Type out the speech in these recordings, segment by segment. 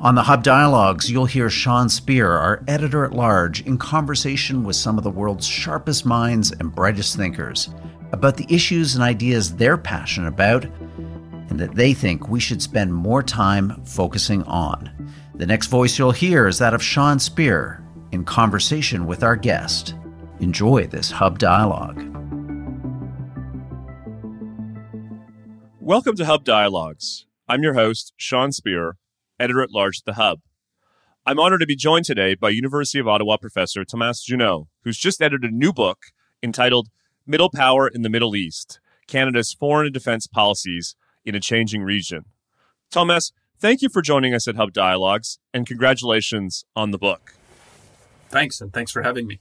On the Hub Dialogues, you'll hear Sean Speer, our editor at large, in conversation with some of the world's sharpest minds and brightest thinkers about the issues and ideas they're passionate about and that they think we should spend more time focusing on. The next voice you'll hear is that of Sean Speer in conversation with our guest. Enjoy this Hub Dialogue. Welcome to Hub Dialogues. I'm your host, Sean Speer editor at large at the Hub. I'm honored to be joined today by University of Ottawa professor Thomas Juneau, who's just edited a new book entitled Middle Power in the Middle East Canada's Foreign and Defense Policies in a Changing Region. Thomas, thank you for joining us at Hub Dialogues, and congratulations on the book. Thanks, and thanks for having me.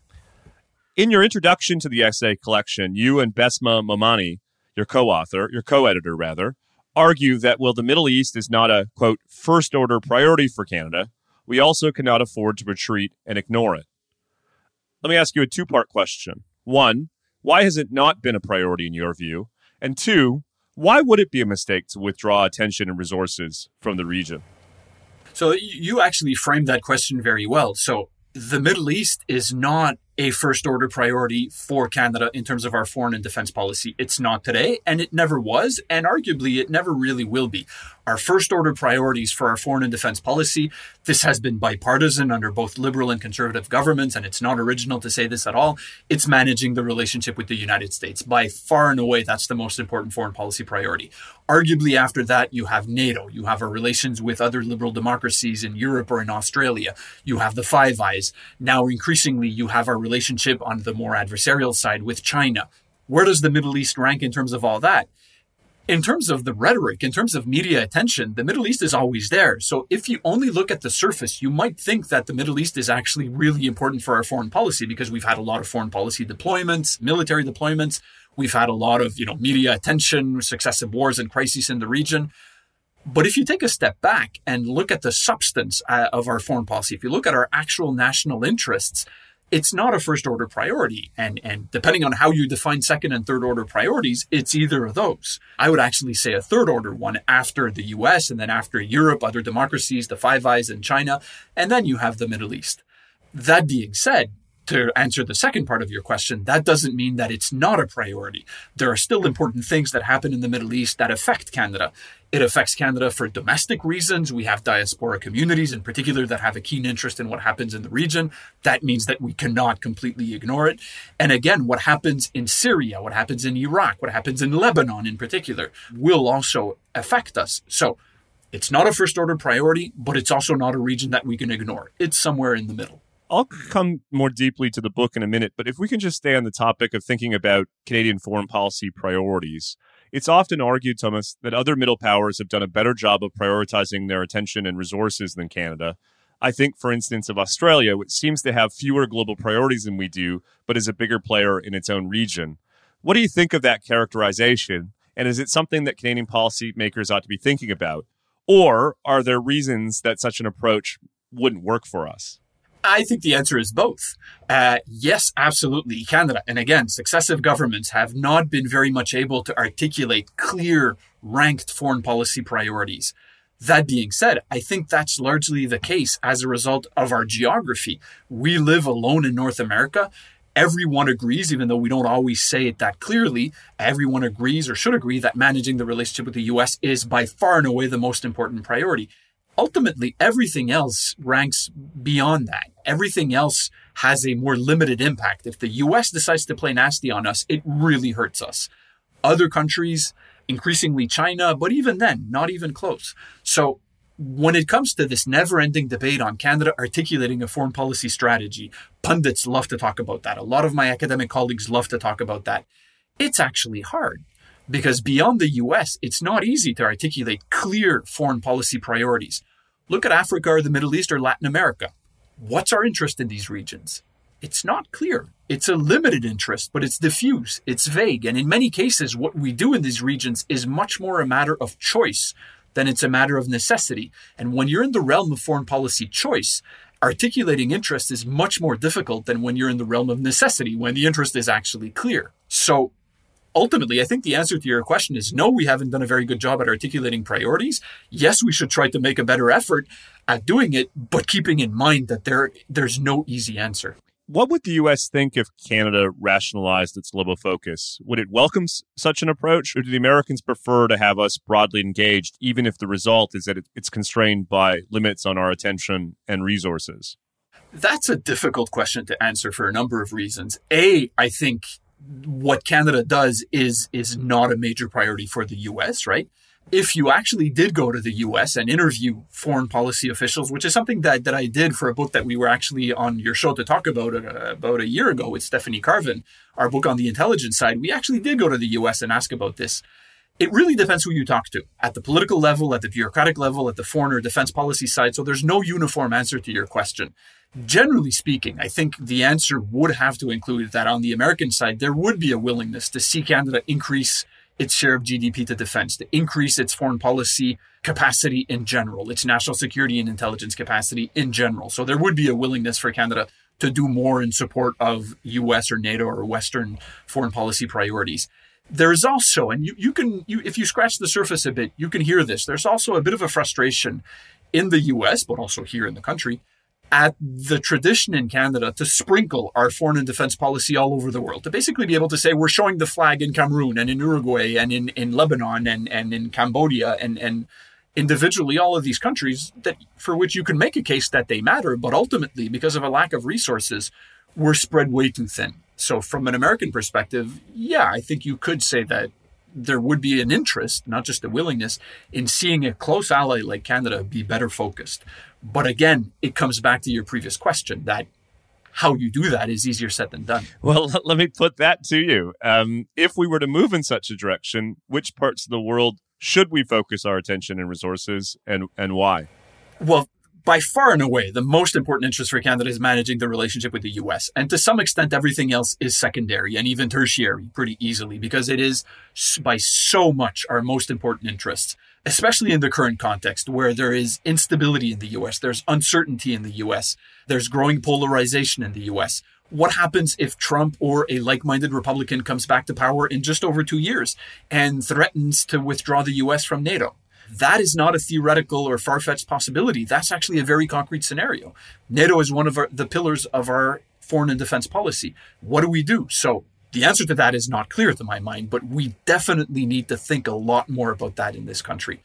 In your introduction to the essay collection, you and Bessma Momani, your co author, your co editor rather, argue that while the Middle East is not a, quote, first order priority for Canada, we also cannot afford to retreat and ignore it. Let me ask you a two part question. One, why has it not been a priority in your view? And two, why would it be a mistake to withdraw attention and resources from the region? So you actually framed that question very well. So the Middle East is not a first order priority for Canada in terms of our foreign and defense policy. It's not today, and it never was, and arguably it never really will be. Our first order priorities for our foreign and defense policy, this has been bipartisan under both liberal and conservative governments, and it's not original to say this at all. It's managing the relationship with the United States. By far and away, that's the most important foreign policy priority. Arguably, after that, you have NATO, you have our relations with other liberal democracies in Europe or in Australia, you have the Five Eyes. Now, increasingly, you have our relationship on the more adversarial side with China. Where does the Middle East rank in terms of all that? In terms of the rhetoric, in terms of media attention, the Middle East is always there. So if you only look at the surface, you might think that the Middle East is actually really important for our foreign policy because we've had a lot of foreign policy deployments, military deployments. We've had a lot of, you know, media attention, successive wars and crises in the region. But if you take a step back and look at the substance uh, of our foreign policy, if you look at our actual national interests, it's not a first order priority. And, and depending on how you define second and third order priorities, it's either of those. I would actually say a third order one after the US and then after Europe, other democracies, the Five Eyes and China, and then you have the Middle East. That being said, to answer the second part of your question, that doesn't mean that it's not a priority. There are still important things that happen in the Middle East that affect Canada. It affects Canada for domestic reasons. We have diaspora communities in particular that have a keen interest in what happens in the region. That means that we cannot completely ignore it. And again, what happens in Syria, what happens in Iraq, what happens in Lebanon in particular will also affect us. So it's not a first order priority, but it's also not a region that we can ignore. It's somewhere in the middle. I'll come more deeply to the book in a minute, but if we can just stay on the topic of thinking about Canadian foreign policy priorities, it's often argued, Thomas, that other middle powers have done a better job of prioritizing their attention and resources than Canada. I think, for instance, of Australia, which seems to have fewer global priorities than we do, but is a bigger player in its own region. What do you think of that characterization? And is it something that Canadian policymakers ought to be thinking about? Or are there reasons that such an approach wouldn't work for us? I think the answer is both. Uh, yes, absolutely. Canada, and again, successive governments have not been very much able to articulate clear, ranked foreign policy priorities. That being said, I think that's largely the case as a result of our geography. We live alone in North America. Everyone agrees, even though we don't always say it that clearly, everyone agrees or should agree that managing the relationship with the US is by far and away the most important priority ultimately everything else ranks beyond that. Everything else has a more limited impact. If the US decides to play nasty on us, it really hurts us. Other countries, increasingly China, but even then, not even close. So when it comes to this never ending debate on Canada articulating a foreign policy strategy, pundits love to talk about that. A lot of my academic colleagues love to talk about that. It's actually hard because beyond the US, it's not easy to articulate clear foreign policy priorities. Look at Africa or the Middle East or Latin America. What's our interest in these regions? It's not clear. It's a limited interest, but it's diffuse, it's vague. And in many cases, what we do in these regions is much more a matter of choice than it's a matter of necessity. And when you're in the realm of foreign policy choice, articulating interest is much more difficult than when you're in the realm of necessity, when the interest is actually clear. So ultimately, I think the answer to your question is no, we haven't done a very good job at articulating priorities. Yes, we should try to make a better effort at doing it, but keeping in mind that there there's no easy answer. What would the U.S. think if Canada rationalized its global focus? Would it welcome such an approach, or do the Americans prefer to have us broadly engaged, even if the result is that it's constrained by limits on our attention and resources? That's a difficult question to answer for a number of reasons. A, I think what Canada does is is not a major priority for the US, right? if you actually did go to the US and interview foreign policy officials, which is something that, that I did for a book that we were actually on your show to talk about uh, about a year ago with Stephanie Carvin, our book on the intelligence side, we actually did go to the US and ask about this. It really depends who you talk to at the political level, at the bureaucratic level, at the foreign or defense policy side. So there's no uniform answer to your question. Generally speaking, I think the answer would have to include that on the American side, there would be a willingness to see Canada increase its share of GDP to defense, to increase its foreign policy capacity in general, its national security and intelligence capacity in general. So there would be a willingness for Canada to do more in support of US or NATO or Western foreign policy priorities. There is also, and you, you can, you, if you scratch the surface a bit, you can hear this. There's also a bit of a frustration in the US, but also here in the country, at the tradition in Canada to sprinkle our foreign and defense policy all over the world, to basically be able to say we're showing the flag in Cameroon and in Uruguay and in, in Lebanon and, and in Cambodia and, and individually all of these countries that for which you can make a case that they matter, but ultimately, because of a lack of resources, we're spread way too thin. So from an American perspective, yeah, I think you could say that there would be an interest, not just a willingness, in seeing a close ally like Canada be better focused. But again, it comes back to your previous question that how you do that is easier said than done. Well, let me put that to you. Um, if we were to move in such a direction, which parts of the world should we focus our attention and resources and, and why? Well, by far and away, the most important interest for Canada is managing the relationship with the US. And to some extent, everything else is secondary and even tertiary pretty easily because it is by so much our most important interest, especially in the current context where there is instability in the US, there's uncertainty in the US, there's growing polarization in the US. What happens if Trump or a like minded Republican comes back to power in just over two years and threatens to withdraw the US from NATO? That is not a theoretical or far fetched possibility. That's actually a very concrete scenario. NATO is one of our, the pillars of our foreign and defense policy. What do we do? So the answer to that is not clear to my mind, but we definitely need to think a lot more about that in this country.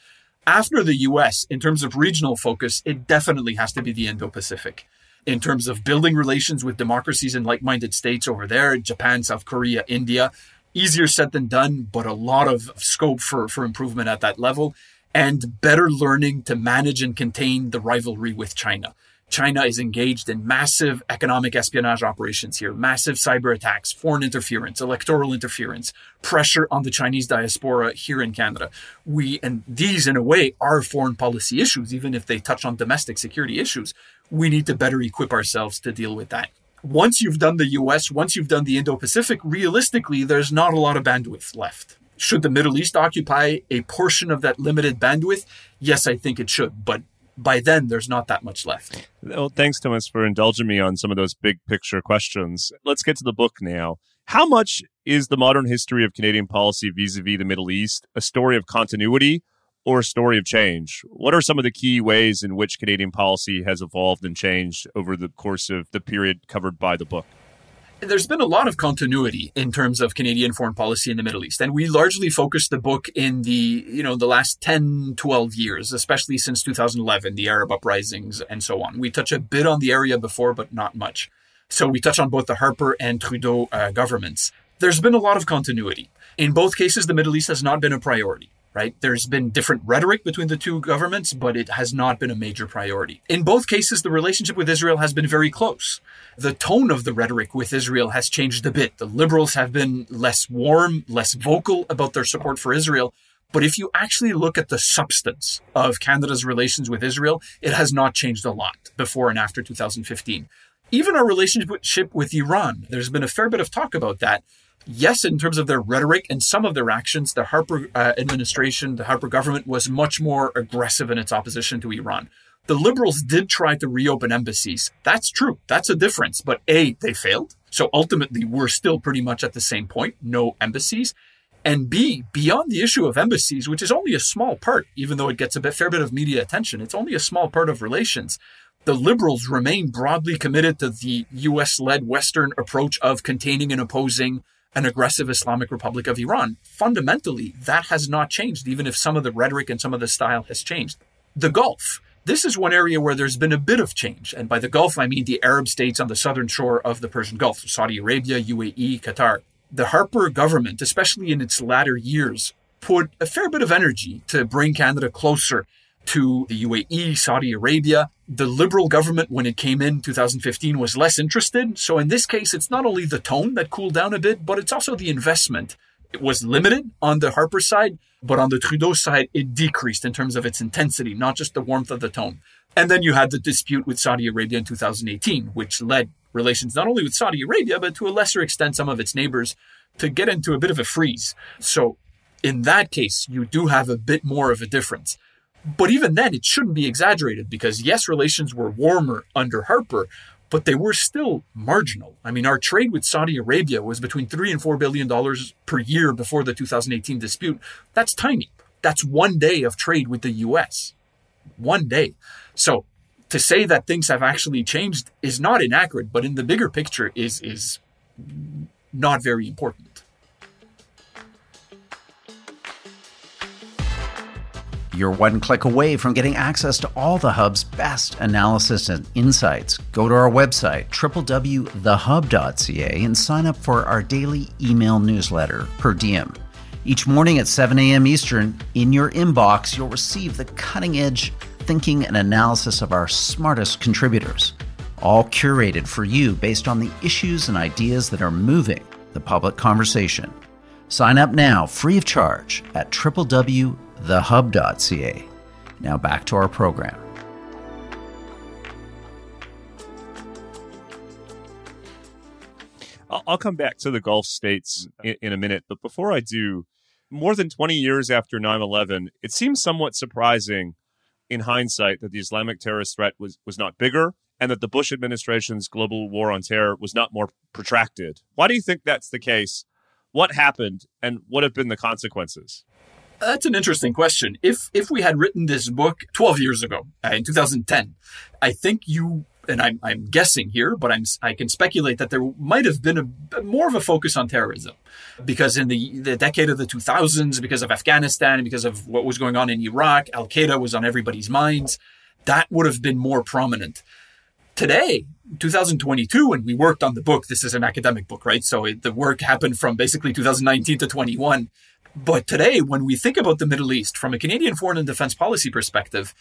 After the US, in terms of regional focus, it definitely has to be the Indo Pacific. In terms of building relations with democracies and like minded states over there, Japan, South Korea, India, easier said than done, but a lot of scope for, for improvement at that level and better learning to manage and contain the rivalry with China. China is engaged in massive economic espionage operations here, massive cyber attacks, foreign interference, electoral interference, pressure on the Chinese diaspora here in Canada. We, and these in a way are foreign policy issues, even if they touch on domestic security issues. We need to better equip ourselves to deal with that. Once you've done the US, once you've done the Indo Pacific, realistically, there's not a lot of bandwidth left. Should the Middle East occupy a portion of that limited bandwidth? Yes, I think it should. But by then, there's not that much left. Well, thanks, Thomas, for indulging me on some of those big picture questions. Let's get to the book now. How much is the modern history of Canadian policy vis a vis the Middle East a story of continuity or a story of change? What are some of the key ways in which Canadian policy has evolved and changed over the course of the period covered by the book? There's been a lot of continuity in terms of Canadian foreign policy in the Middle East. And we largely focused the book in the, you know, the last 10, 12 years, especially since 2011, the Arab uprisings and so on. We touch a bit on the area before, but not much. So we touch on both the Harper and Trudeau uh, governments. There's been a lot of continuity. In both cases, the Middle East has not been a priority right? There's been different rhetoric between the two governments, but it has not been a major priority. In both cases, the relationship with Israel has been very close. The tone of the rhetoric with Israel has changed a bit. The liberals have been less warm, less vocal about their support for Israel, But if you actually look at the substance of Canada's relations with Israel, it has not changed a lot before and after 2015. Even our relationship with Iran, there's been a fair bit of talk about that. Yes, in terms of their rhetoric and some of their actions, the Harper uh, administration, the Harper government was much more aggressive in its opposition to Iran. The liberals did try to reopen embassies. That's true. That's a difference. But A, they failed. So ultimately, we're still pretty much at the same point no embassies. And B, beyond the issue of embassies, which is only a small part, even though it gets a bit, fair bit of media attention, it's only a small part of relations. The liberals remain broadly committed to the US led Western approach of containing and opposing an aggressive Islamic Republic of Iran. Fundamentally, that has not changed, even if some of the rhetoric and some of the style has changed. The Gulf. This is one area where there's been a bit of change. And by the Gulf, I mean the Arab states on the southern shore of the Persian Gulf Saudi Arabia, UAE, Qatar the Harper government, especially in its latter years, put a fair bit of energy to bring Canada closer to the UAE, Saudi Arabia. The Liberal government, when it came in 2015, was less interested. So in this case, it's not only the tone that cooled down a bit, but it's also the investment. It was limited on the Harper side, but on the Trudeau side, it decreased in terms of its intensity, not just the warmth of the tone. And then you had the dispute with Saudi Arabia in 2018, which led relations not only with Saudi Arabia, but to a lesser extent some of its neighbors to get into a bit of a freeze. So in that case, you do have a bit more of a difference. But even then, it shouldn't be exaggerated because yes, relations were warmer under Harper, but they were still marginal. I mean, our trade with Saudi Arabia was between three and four billion dollars per year before the 2018 dispute. That's tiny. That's one day of trade with the US. One day. So to say that things have actually changed is not inaccurate, but in the bigger picture is is not very important. You're one click away from getting access to all the Hub's best analysis and insights. Go to our website, www.thehub.ca, and sign up for our daily email newsletter per diem. Each morning at 7 a.m. Eastern, in your inbox, you'll receive the cutting edge thinking and analysis of our smartest contributors, all curated for you based on the issues and ideas that are moving the public conversation. Sign up now, free of charge, at www.thehub.ca. Now back to our program. I'll come back to the Gulf states in, in, a minute, but before I do, more than 20 years after 9 11, it seems somewhat surprising in hindsight that the Islamic terrorist threat was, was not bigger and that the Bush administration's global war on terror was not more protracted. Why do you think that's the case? What happened and what have been the consequences? That's an interesting question. If if we had written this book 12 years ago, uh, in 2010, I think you and I'm, I'm guessing here, but I'm, I can speculate that there might have been a, more of a focus on terrorism because in the, the decade of the 2000s, because of Afghanistan because of what was going on in Iraq, Al Qaeda was on everybody's minds. That would have been more prominent. Today, 2022, when we worked on the book. This is an academic book, right? So it, the work happened from basically 2019 to 21. But today, when we think about the Middle East from a Canadian foreign and defense policy perspective,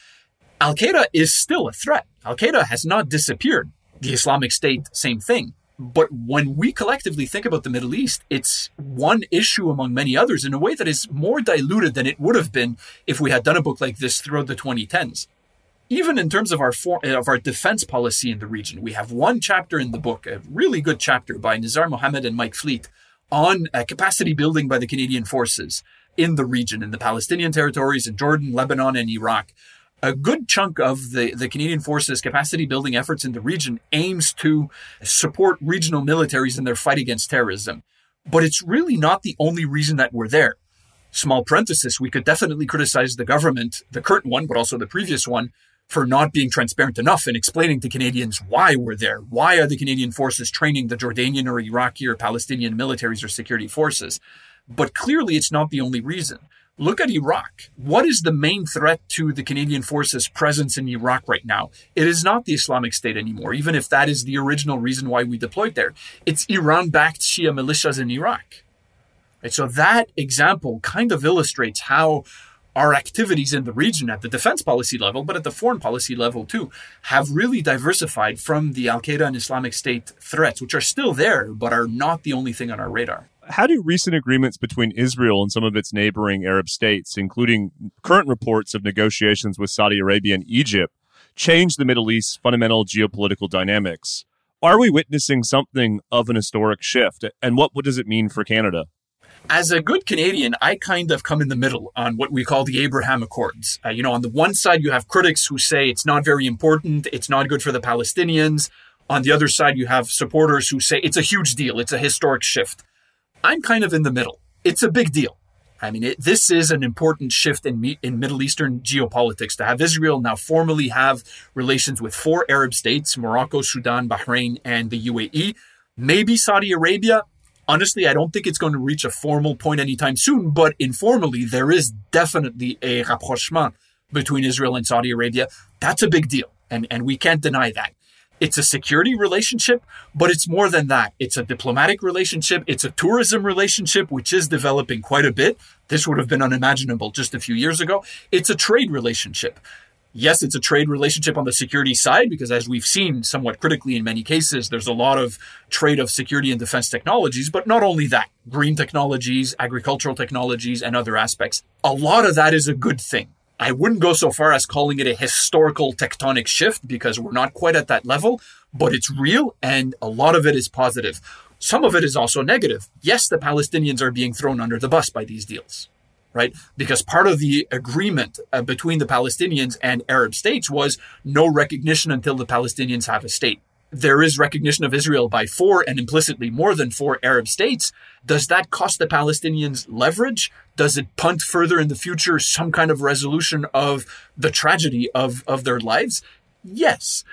Al Qaeda is still a threat. Al Qaeda has not disappeared. The Islamic State, same thing. But when we collectively think about the Middle East, it's one issue among many others in a way that is more diluted than it would have been if we had done a book like this throughout the 2010s. Even in terms of our for, of our defense policy in the region, we have one chapter in the book, a really good chapter by Nizar Mohammed and Mike Fleet, on uh, capacity building by the Canadian forces in the region, in the Palestinian territories, in Jordan, Lebanon, and Iraq, a good chunk of the, the Canadian Forces capacity building efforts in the region aims to support regional militaries in their fight against terrorism. But it's really not the only reason that we're there. Small parenthesis, we could definitely criticize the government, the current one, but also the previous one, for not being transparent enough in explaining to Canadians why we're there. Why are the Canadian forces training the Jordanian or Iraqi or Palestinian militaries or security forces? But clearly, it's not the only reason. Look at Iraq. What is the main threat to the Canadian forces' presence in Iraq right now? It is not the Islamic State anymore, even if that is the original reason why we deployed there. It's Iran backed Shia militias in Iraq. Right, so that example kind of illustrates how our activities in the region at the defense policy level, but at the foreign policy level too, have really diversified from the Al Qaeda and Islamic State threats, which are still there, but are not the only thing on our radar. How do recent agreements between Israel and some of its neighboring Arab states, including current reports of negotiations with Saudi Arabia and Egypt, change the Middle East's fundamental geopolitical dynamics? Are we witnessing something of an historic shift? And what, what does it mean for Canada? As a good Canadian, I kind of come in the middle on what we call the Abraham Accords. Uh, you know, on the one side, you have critics who say it's not very important, it's not good for the Palestinians. On the other side, you have supporters who say it's a huge deal, it's a historic shift. I'm kind of in the middle. It's a big deal. I mean, it, this is an important shift in, in Middle Eastern geopolitics to have Israel now formally have relations with four Arab states Morocco, Sudan, Bahrain, and the UAE. Maybe Saudi Arabia. Honestly, I don't think it's going to reach a formal point anytime soon, but informally, there is definitely a rapprochement between Israel and Saudi Arabia. That's a big deal, and, and we can't deny that. It's a security relationship, but it's more than that. It's a diplomatic relationship. It's a tourism relationship, which is developing quite a bit. This would have been unimaginable just a few years ago. It's a trade relationship. Yes, it's a trade relationship on the security side because, as we've seen somewhat critically in many cases, there's a lot of trade of security and defense technologies, but not only that, green technologies, agricultural technologies, and other aspects. A lot of that is a good thing. I wouldn't go so far as calling it a historical tectonic shift because we're not quite at that level, but it's real and a lot of it is positive. Some of it is also negative. Yes, the Palestinians are being thrown under the bus by these deals, right? Because part of the agreement uh, between the Palestinians and Arab states was no recognition until the Palestinians have a state there is recognition of Israel by four and implicitly more than four Arab states. Does that cost the Palestinians leverage? Does it punt further in the future some kind of resolution of the tragedy of, of their lives? Yes.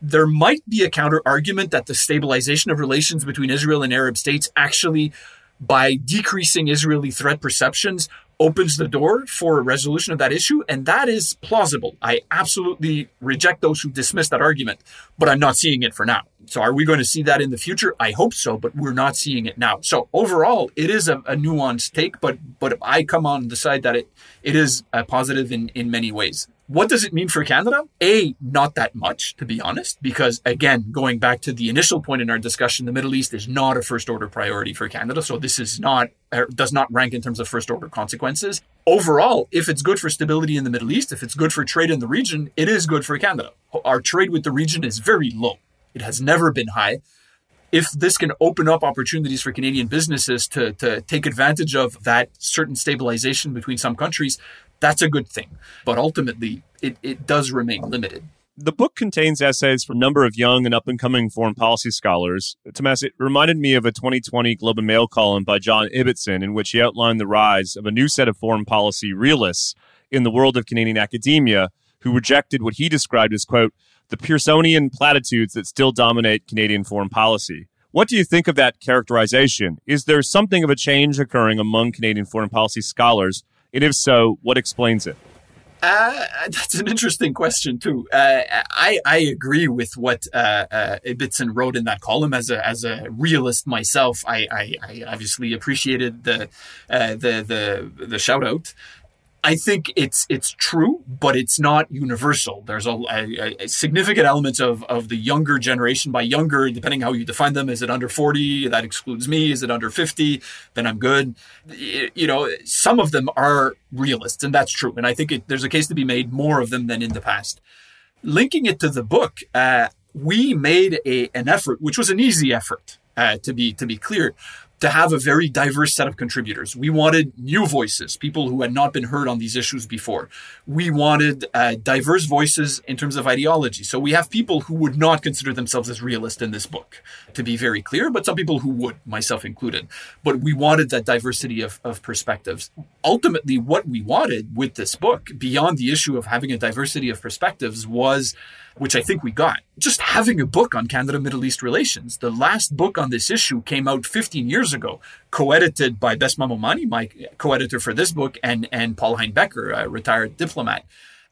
There might be a counter argument that the stabilization of relations between Israel and Arab states actually, by decreasing Israeli threat perceptions, opens the door for a resolution of that issue, and that is plausible. I absolutely reject those who dismiss that argument, but I'm not seeing it for now. So, are we going to see that in the future? I hope so, but we're not seeing it now. So, overall, it is a, a nuanced take, but but I come on the side that it it is a positive in in many ways. What does it mean for Canada? A, not that much, to be honest, because again, going back to the initial point in our discussion, the Middle East is not a first order priority for Canada. So this is not, er, does not rank in terms of first order consequences. Overall, if it's good for stability in the Middle East, if it's good for trade in the region, it is good for Canada. Our trade with the region is very low. It has never been high. If this can open up opportunities for Canadian businesses to, to take advantage of that certain stabilization between some countries, that's a good thing. But ultimately, it, it does remain limited. The book contains essays from a number of young and up and coming foreign policy scholars. Tomas, it reminded me of a 2020 Globe and Mail column by John Ibbitson, in which he outlined the rise of a new set of foreign policy realists in the world of Canadian academia who rejected what he described as, quote, the Pearsonian platitudes that still dominate Canadian foreign policy. What do you think of that characterization? Is there something of a change occurring among Canadian foreign policy scholars and if so, what explains it? Uh, that's an interesting question too. Uh, I I agree with what uh, uh, Ibbitson wrote in that column. As a as a realist myself, I I, I obviously appreciated the uh, the the the shout out. I think it's it's true, but it's not universal. There's a, a, a, significant elements of, of the younger generation. By younger, depending how you define them, is it under 40? That excludes me. Is it under 50? Then I'm good. You know, some of them are realists, and that's true. And I think it, there's a case to be made more of them than in the past. Linking it to the book, uh, we made a, an effort, which was an easy effort, uh, to be to be clear, to have a very diverse set of contributors. We wanted new voices, people who had not been heard on these issues before. We wanted uh, diverse voices in terms of ideology. So we have people who would not consider themselves as realist in this book, to be very clear, but some people who would, myself included. But we wanted that diversity of, of perspectives. Ultimately, what we wanted with this book, beyond the issue of having a diversity of perspectives, was which I think we got. Just having a book on Canada Middle East relations. The last book on this issue came out 15 years ago, co edited by Bessma Momani, my co editor for this book, and, and Paul Heinbecker, a retired diplomat.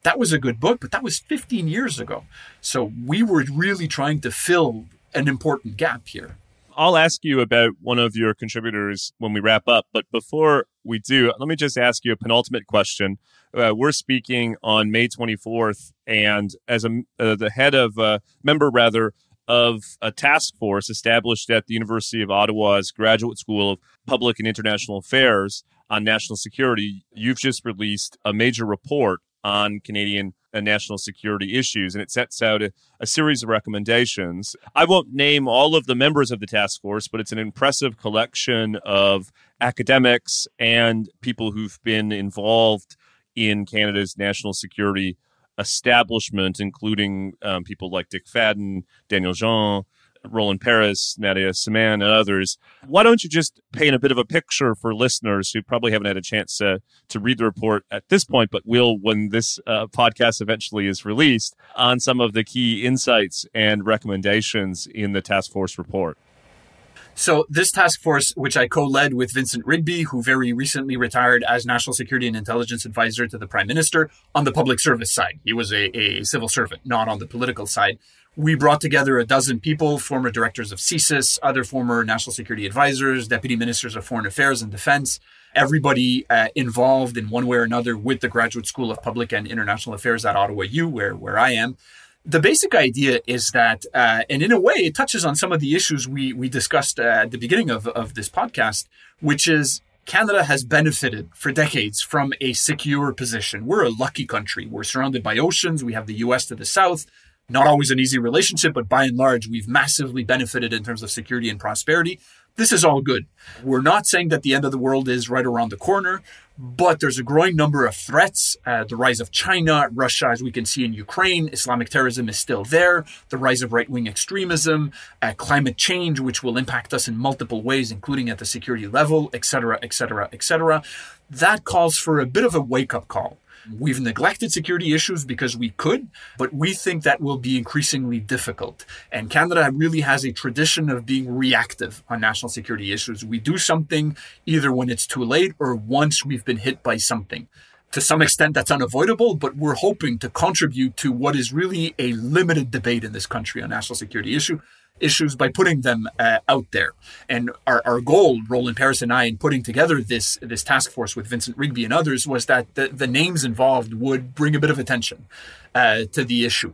That was a good book, but that was 15 years ago. So we were really trying to fill an important gap here. I'll ask you about one of your contributors when we wrap up. But before we do, let me just ask you a penultimate question. Uh, we're speaking on May 24th, and as a uh, the head of uh, member rather of a task force established at the University of Ottawa's Graduate School of Public and International Affairs on national security, you've just released a major report on Canadian and national security issues, and it sets out a, a, series of recommendations. I won't name all of the members of the task force, but it's an impressive collection of academics and people who've been involved in Canada's national security establishment, including um, people like Dick Fadden, Daniel Jean, Roland Paris, Nadia Saman, and others. Why don't you just paint a bit of a picture for listeners who probably haven't had a chance to, to read the report at this point, but will when this uh, podcast eventually is released on some of the key insights and recommendations in the task force report? So this task force, which I co-led with Vincent Rigby, who very recently retired as National Security and Intelligence Advisor to the Prime Minister on the public service side. He was a, a civil servant, not on the political side. We brought together a dozen people, former directors of CSIS, other former national security advisors, deputy ministers of foreign affairs and defense, everybody uh, involved in one way or another with the Graduate School of Public and International Affairs at Ottawa U, where, where I am. The basic idea is that, uh, and in a way, it touches on some of the issues we, we discussed uh, at the beginning of, of this podcast, which is Canada has benefited for decades from a secure position. We're a lucky country. We're surrounded by oceans. We have the US to the south not always an easy relationship, but by and large, we've massively benefited in terms of security and prosperity. This is all good. We're not saying that the end of the world is right around the corner, but there's a growing number of threats. Uh, the rise of China, Russia, as we can see in Ukraine, Islamic terrorism is still there. The rise of right wing extremism, uh, climate change, which will impact us in multiple ways, including at the security level, etc., etc., etc. That calls for a bit of a wake up call. We've neglected security issues because we could, but we think that will be increasingly difficult. And Canada really has a tradition of being reactive on national security issues. We do something either when it's too late or once we've been hit by something to some extent that's unavoidable, but we're hoping to contribute to what is really a limited debate in this country on national security issue issues by putting them uh, out there. And our, our goal, Roland Paris and I, in putting together this this task force with Vincent Rigby and others, was that the, the names involved would bring a bit of attention uh, to the issue.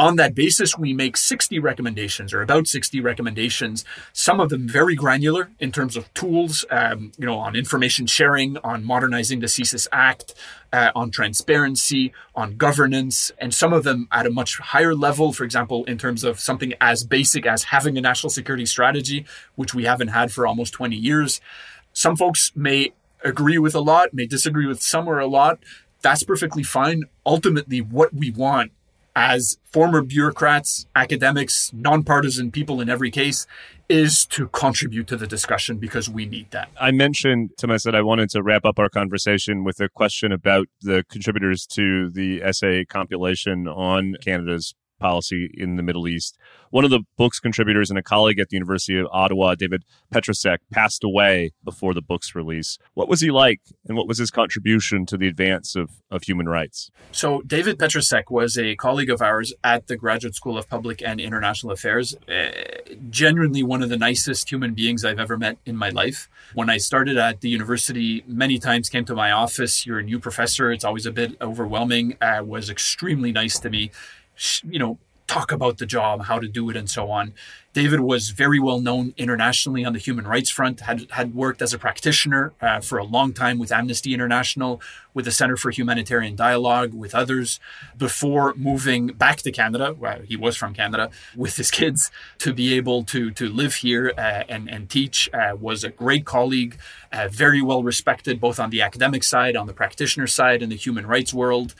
On that basis, we make 60 recommendations, or about 60 recommendations. Some of them very granular in terms of tools, um, you know, on information sharing, on modernizing the CSIS Act, uh, on transparency, on governance, and some of them at a much higher level. For example, in terms of something as basic as having a national security strategy, which we haven't had for almost 20 years. Some folks may agree with a lot, may disagree with some or a lot. That's perfectly fine. Ultimately, what we want as former bureaucrats, academics, nonpartisan people in every case, is to contribute to the discussion because we need that. I mentioned, Thomas, that I wanted to wrap up our conversation with a question about the contributors to the essay compilation on Canada's policy in the Middle East. One of the book's contributors and a colleague at the University of Ottawa, David Petrasek, passed away before the book's release. What was he like, and what was his contribution to the advance of, of human rights? So, David Petrasek was a colleague of ours at the Graduate School of Public and International Affairs. Uh, genuinely one of the nicest human beings I've ever met in my life. When I started at the university, many times came to my office. You're a new professor; it's always a bit overwhelming. Uh, was extremely nice to me you know, talk about the job, how to do it, and so on. David was very well known internationally on the human rights front, had, had worked as a practitioner uh, for a long time with Amnesty International, with the Center for Humanitarian Dialogue, with others, before moving back to Canada, where he was from Canada, with his kids, to be able to, to live here uh, and, and teach, uh, was a great colleague, uh, very well respected both on the academic side, on the practitioner side, in the human rights world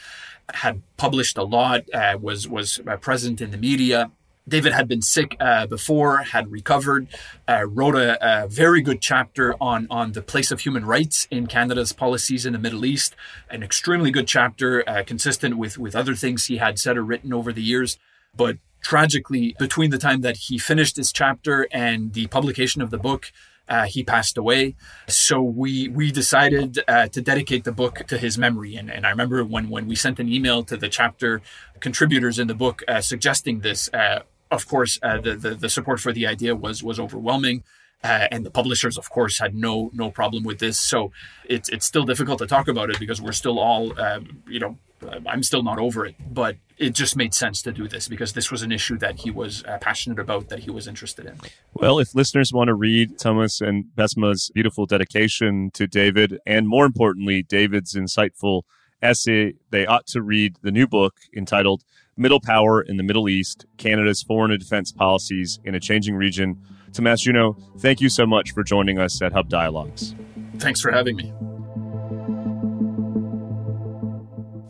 had published a lot, uh, was was uh, present in the media. David had been sick uh, before, had recovered, uh, wrote a, a, very good chapter on on the place of human rights in Canada's policies in the Middle East. An extremely good chapter, uh, consistent with with other things he had said or written over the years. But tragically, between the time that he finished this chapter and the publication of the book, uh, he passed away. So we we decided uh, to dedicate the book to his memory. And, and I remember when when we sent an email to the chapter contributors in the book uh, suggesting this. Uh, of course, uh, the, the, the support for the idea was was overwhelming. Uh, and the publishers, of course, had no no problem with this. So it's it's still difficult to talk about it because we're still all, um, you know, I'm still not over it, but it just made sense to do this because this was an issue that he was uh, passionate about, that he was interested in. Well, if listeners want to read Thomas and Bessma's beautiful dedication to David, and more importantly, David's insightful essay, they ought to read the new book entitled Middle Power in the Middle East Canada's Foreign and Defense Policies in a Changing Region. Tomas Juneau, thank you so much for joining us at Hub Dialogues. Thanks for having me.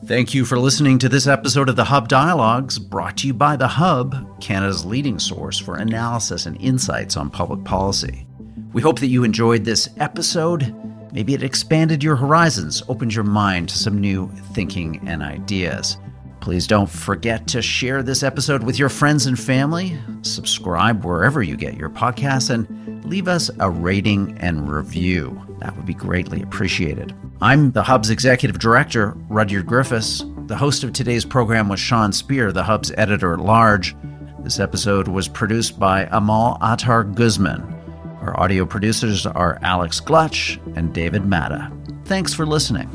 Thank you for listening to this episode of the Hub Dialogues, brought to you by The Hub, Canada's leading source for analysis and insights on public policy. We hope that you enjoyed this episode. Maybe it expanded your horizons, opened your mind to some new thinking and ideas. Please don't forget to share this episode with your friends and family, subscribe wherever you get your podcasts, and leave us a rating and review. That would be greatly appreciated. I'm the Hub's executive director, Rudyard Griffiths. The host of today's program was Sean Speer, the Hub's editor at large. This episode was produced by Amal Attar Guzman. Our audio producers are Alex Glutch and David Matta. Thanks for listening.